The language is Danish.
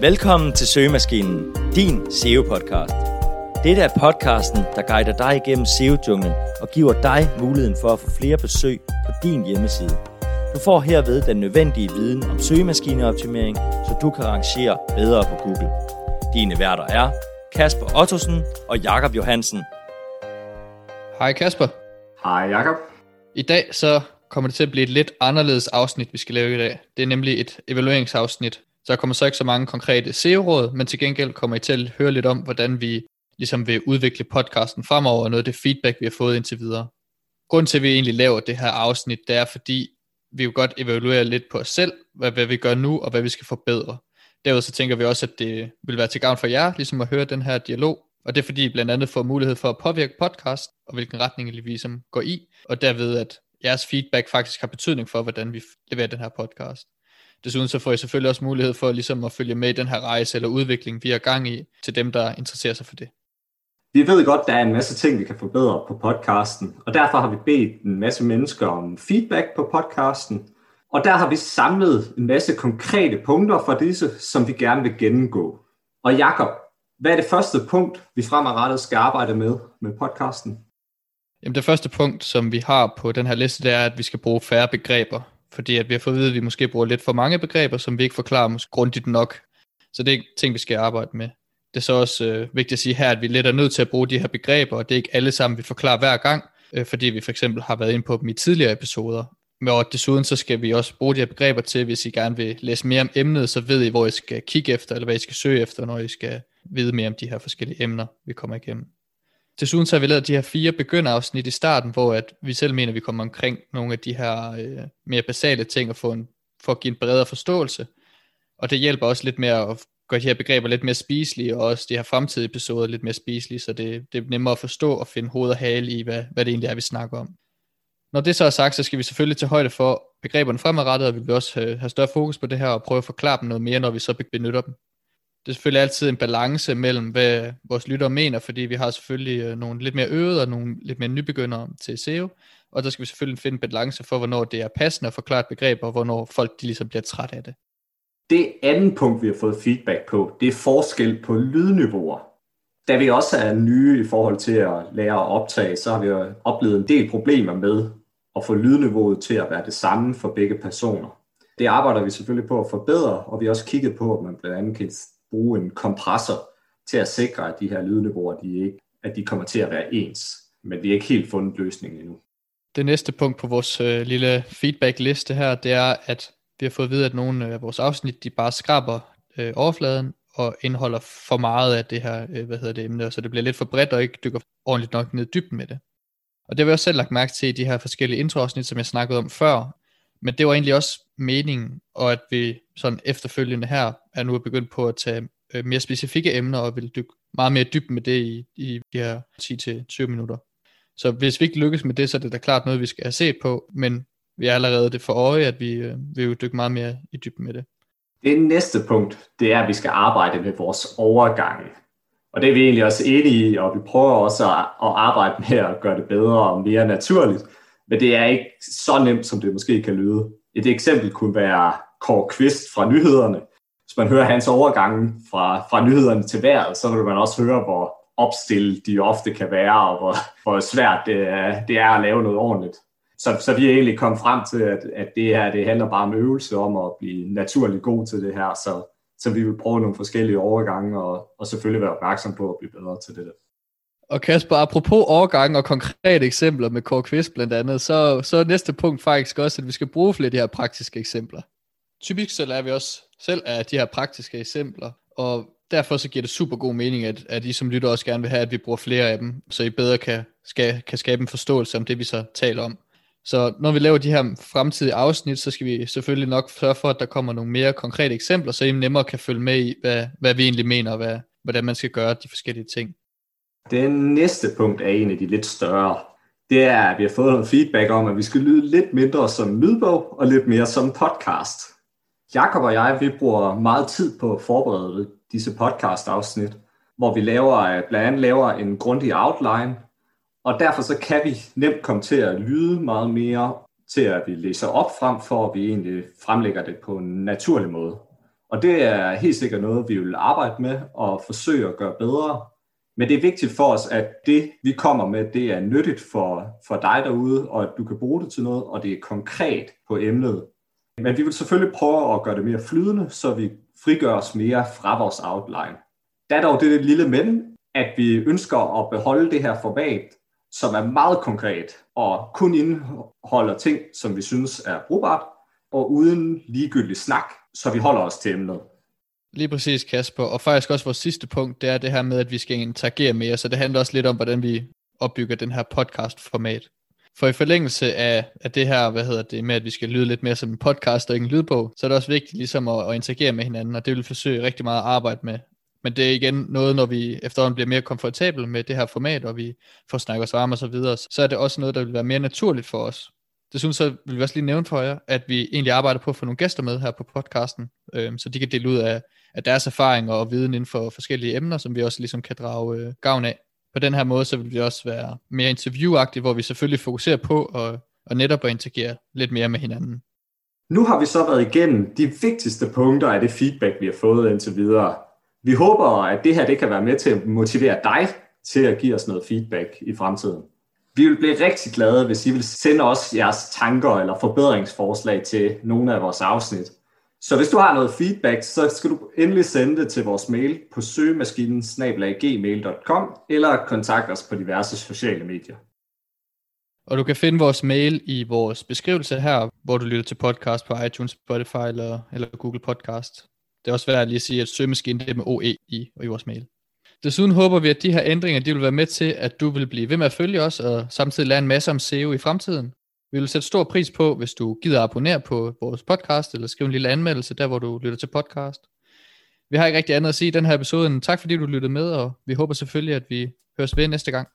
Velkommen til Søgemaskinen, din SEO-podcast. Dette er podcasten, der guider dig igennem SEO-junglen og giver dig muligheden for at få flere besøg på din hjemmeside. Du får herved den nødvendige viden om søgemaskineoptimering, så du kan rangere bedre på Google. Dine værter er Kasper Ottosen og Jakob Johansen. Hej Kasper. Hej Jakob. I dag så kommer det til at blive et lidt anderledes afsnit, vi skal lave i dag. Det er nemlig et evalueringsafsnit. Så der kommer så ikke så mange konkrete SEO-råd, men til gengæld kommer I til at høre lidt om, hvordan vi ligesom vil udvikle podcasten fremover, og noget af det feedback, vi har fået indtil videre. Grunden til, at vi egentlig laver det her afsnit, det er fordi, vi jo godt evaluere lidt på os selv, hvad, hvad vi gør nu, og hvad vi skal forbedre. Derudover så tænker vi også, at det vil være til gavn for jer, ligesom at høre den her dialog, og det er fordi, I blandt andet får mulighed for at påvirke podcast, og hvilken retning I ligesom går i, og derved, at jeres feedback faktisk har betydning for, hvordan vi leverer den her podcast. Desuden så får I selvfølgelig også mulighed for ligesom at følge med i den her rejse eller udvikling, vi er gang i, til dem, der interesserer sig for det. Vi ved godt, der er en masse ting, vi kan forbedre på podcasten, og derfor har vi bedt en masse mennesker om feedback på podcasten, og der har vi samlet en masse konkrete punkter for disse, som vi gerne vil gennemgå. Og Jakob, hvad er det første punkt, vi fremadrettet skal arbejde med med podcasten? Jamen det første punkt, som vi har på den her liste, det er, at vi skal bruge færre begreber. Fordi at vi har fået at vide, at vi måske bruger lidt for mange begreber, som vi ikke forklarer måske grundigt nok. Så det er ting, vi skal arbejde med. Det er så også øh, vigtigt at sige her, at vi lidt er nødt til at bruge de her begreber, og det er ikke alle sammen, vi forklarer hver gang, øh, fordi vi for eksempel har været inde på dem i tidligere episoder. Men og desuden så skal vi også bruge de her begreber til, hvis I gerne vil læse mere om emnet, så ved I, hvor I skal kigge efter, eller hvad I skal søge efter, når I skal vide mere om de her forskellige emner, vi kommer igennem. Desuden så har vi lavet de her fire begynderafsnit i starten, hvor at vi selv mener, at vi kommer omkring nogle af de her øh, mere basale ting og få en, for at give en bredere forståelse. Og det hjælper også lidt med at gøre de her begreber lidt mere spiselige, og også de her fremtidige episoder lidt mere spiselige, så det, det er nemmere at forstå og finde hoved og hale i, hvad, hvad det egentlig er, vi snakker om. Når det så er sagt, så skal vi selvfølgelig til højde for begreberne fremadrettet, og vi vil også have, have større fokus på det her, og prøve at forklare dem noget mere, når vi så benytter dem det er selvfølgelig altid en balance mellem, hvad vores lyttere mener, fordi vi har selvfølgelig øh, nogle lidt mere øvede og nogle lidt mere nybegyndere til SEO, og der skal vi selvfølgelig finde en balance for, hvornår det er passende at forklare et begreb, og hvornår folk de ligesom bliver træt af det. Det andet punkt, vi har fået feedback på, det er forskel på lydniveauer. Da vi også er nye i forhold til at lære at optage, så har vi oplevet en del problemer med at få lydniveauet til at være det samme for begge personer. Det arbejder vi selvfølgelig på at forbedre, og vi har også kigget på, at man blandt andet kan bruge en kompressor til at sikre, at de her lydniveauer, de ikke, at de kommer til at være ens. Men vi har ikke helt fundet løsningen endnu. Det næste punkt på vores øh, lille feedback-liste her, det er, at vi har fået at vide, at nogle øh, af vores afsnit, de bare skraber øh, overfladen og indeholder for meget af det her, øh, hvad hedder det, emne, så det bliver lidt for bredt og ikke dykker ordentligt nok ned i dybden med det. Og det har vi også selv lagt mærke til i de her forskellige introafsnit, som jeg snakkede om før, men det var egentlig også meningen, og at vi sådan efterfølgende her er nu begyndt på at tage øh, mere specifikke emner og vil dykke meget mere dybt med det i, i de her 10-20 minutter. Så hvis vi ikke lykkes med det, så er det da klart noget, vi skal have set på, men vi er allerede det for øje, at vi øh, vil dykke meget mere i dybden med det. Det næste punkt, det er, at vi skal arbejde med vores overgange. Og det er vi egentlig også enige i, og vi prøver også at, at arbejde med at gøre det bedre og mere naturligt. Men det er ikke så nemt, som det måske kan lyde. Et eksempel kunne være Kåre Kvist fra nyhederne. Hvis man hører hans overgange fra, fra nyhederne til vejret, så vil man også høre, hvor opstillet de ofte kan være, og hvor, hvor svært det er, det er at lave noget ordentligt. Så, så vi er egentlig kommet frem til, at, at det her det handler bare om øvelse, om at blive naturligt god til det her. Så, så vi vil prøve nogle forskellige overgange, og, og selvfølgelig være opmærksom på at blive bedre til det. Og Kasper, apropos overgang og konkrete eksempler med Kåre Kvist blandt andet, så, så er næste punkt faktisk også, at vi skal bruge flere af de her praktiske eksempler. Typisk så lærer vi også selv af de her praktiske eksempler, og derfor så giver det super god mening, at, at I som lytter også gerne vil have, at vi bruger flere af dem, så I bedre kan, skal, kan skabe en forståelse om det, vi så taler om. Så når vi laver de her fremtidige afsnit, så skal vi selvfølgelig nok sørge for, at der kommer nogle mere konkrete eksempler, så I nemmere kan følge med i, hvad, hvad vi egentlig mener, og hvad, hvordan man skal gøre de forskellige ting. Det næste punkt er en af de lidt større. Det er, at vi har fået noget feedback om, at vi skal lyde lidt mindre som lydbog og lidt mere som podcast. Jakob og jeg, vi bruger meget tid på at forberede disse podcast-afsnit, hvor vi laver, øh, blandt andet laver en grundig outline, og derfor så kan vi nemt komme til at lyde meget mere til, at vi læser op frem for, at vi egentlig fremlægger det på en naturlig måde. Og det er helt sikkert noget, vi vil arbejde med og forsøge at gøre bedre. Men det er vigtigt for os, at det, vi kommer med, det er nyttigt for, for dig derude, og at du kan bruge det til noget, og det er konkret på emnet. Men vi vil selvfølgelig prøve at gøre det mere flydende, så vi frigør os mere fra vores outline. Der er dog det lille men, at vi ønsker at beholde det her format, som er meget konkret og kun indeholder ting, som vi synes er brugbart, og uden ligegyldig snak, så vi holder os til emnet. Lige præcis, Kasper. Og faktisk også vores sidste punkt, det er det her med, at vi skal interagere mere, så det handler også lidt om, hvordan vi opbygger den her podcast-format. For i forlængelse af, af det her, hvad hedder det, med at vi skal lyde lidt mere som en podcast og ikke en lydbog, så er det også vigtigt ligesom at, at interagere med hinanden, og det vil vi forsøge rigtig meget at arbejde med. Men det er igen noget, når vi efterhånden bliver mere komfortable med det her format, og vi får snakket os varme og så videre, så er det også noget, der vil være mere naturligt for os. Desuden så vil vi også lige nævne for jer, at vi egentlig arbejder på at få nogle gæster med her på podcasten, øh, så de kan dele ud af, af deres erfaringer og viden inden for forskellige emner, som vi også ligesom kan drage øh, gavn af. På den her måde, så vil vi også være mere interviewagtige, hvor vi selvfølgelig fokuserer på at, og netop at interagere lidt mere med hinanden. Nu har vi så været igennem de vigtigste punkter af det feedback, vi har fået indtil videre. Vi håber, at det her det kan være med til at motivere dig til at give os noget feedback i fremtiden. Vi vil blive rigtig glade, hvis I vil sende os jeres tanker eller forbedringsforslag til nogle af vores afsnit. Så hvis du har noget feedback, så skal du endelig sende det til vores mail på søgemaskinen gmail.com eller kontakt os på diverse sociale medier. Og du kan finde vores mail i vores beskrivelse her, hvor du lytter til podcast på iTunes, Spotify eller, eller Google Podcast. Det er også værd at lige sige, at søgemaskinen det er med OE i, i vores mail. Desuden håber vi, at de her ændringer de vil være med til, at du vil blive ved med at følge os, og samtidig lære en masse om SEO i fremtiden. Vi vil sætte stor pris på, hvis du gider abonnere på vores podcast, eller skrive en lille anmeldelse der, hvor du lytter til podcast. Vi har ikke rigtig andet at sige i den her episode, end tak fordi du lyttede med, og vi håber selvfølgelig, at vi høres ved næste gang.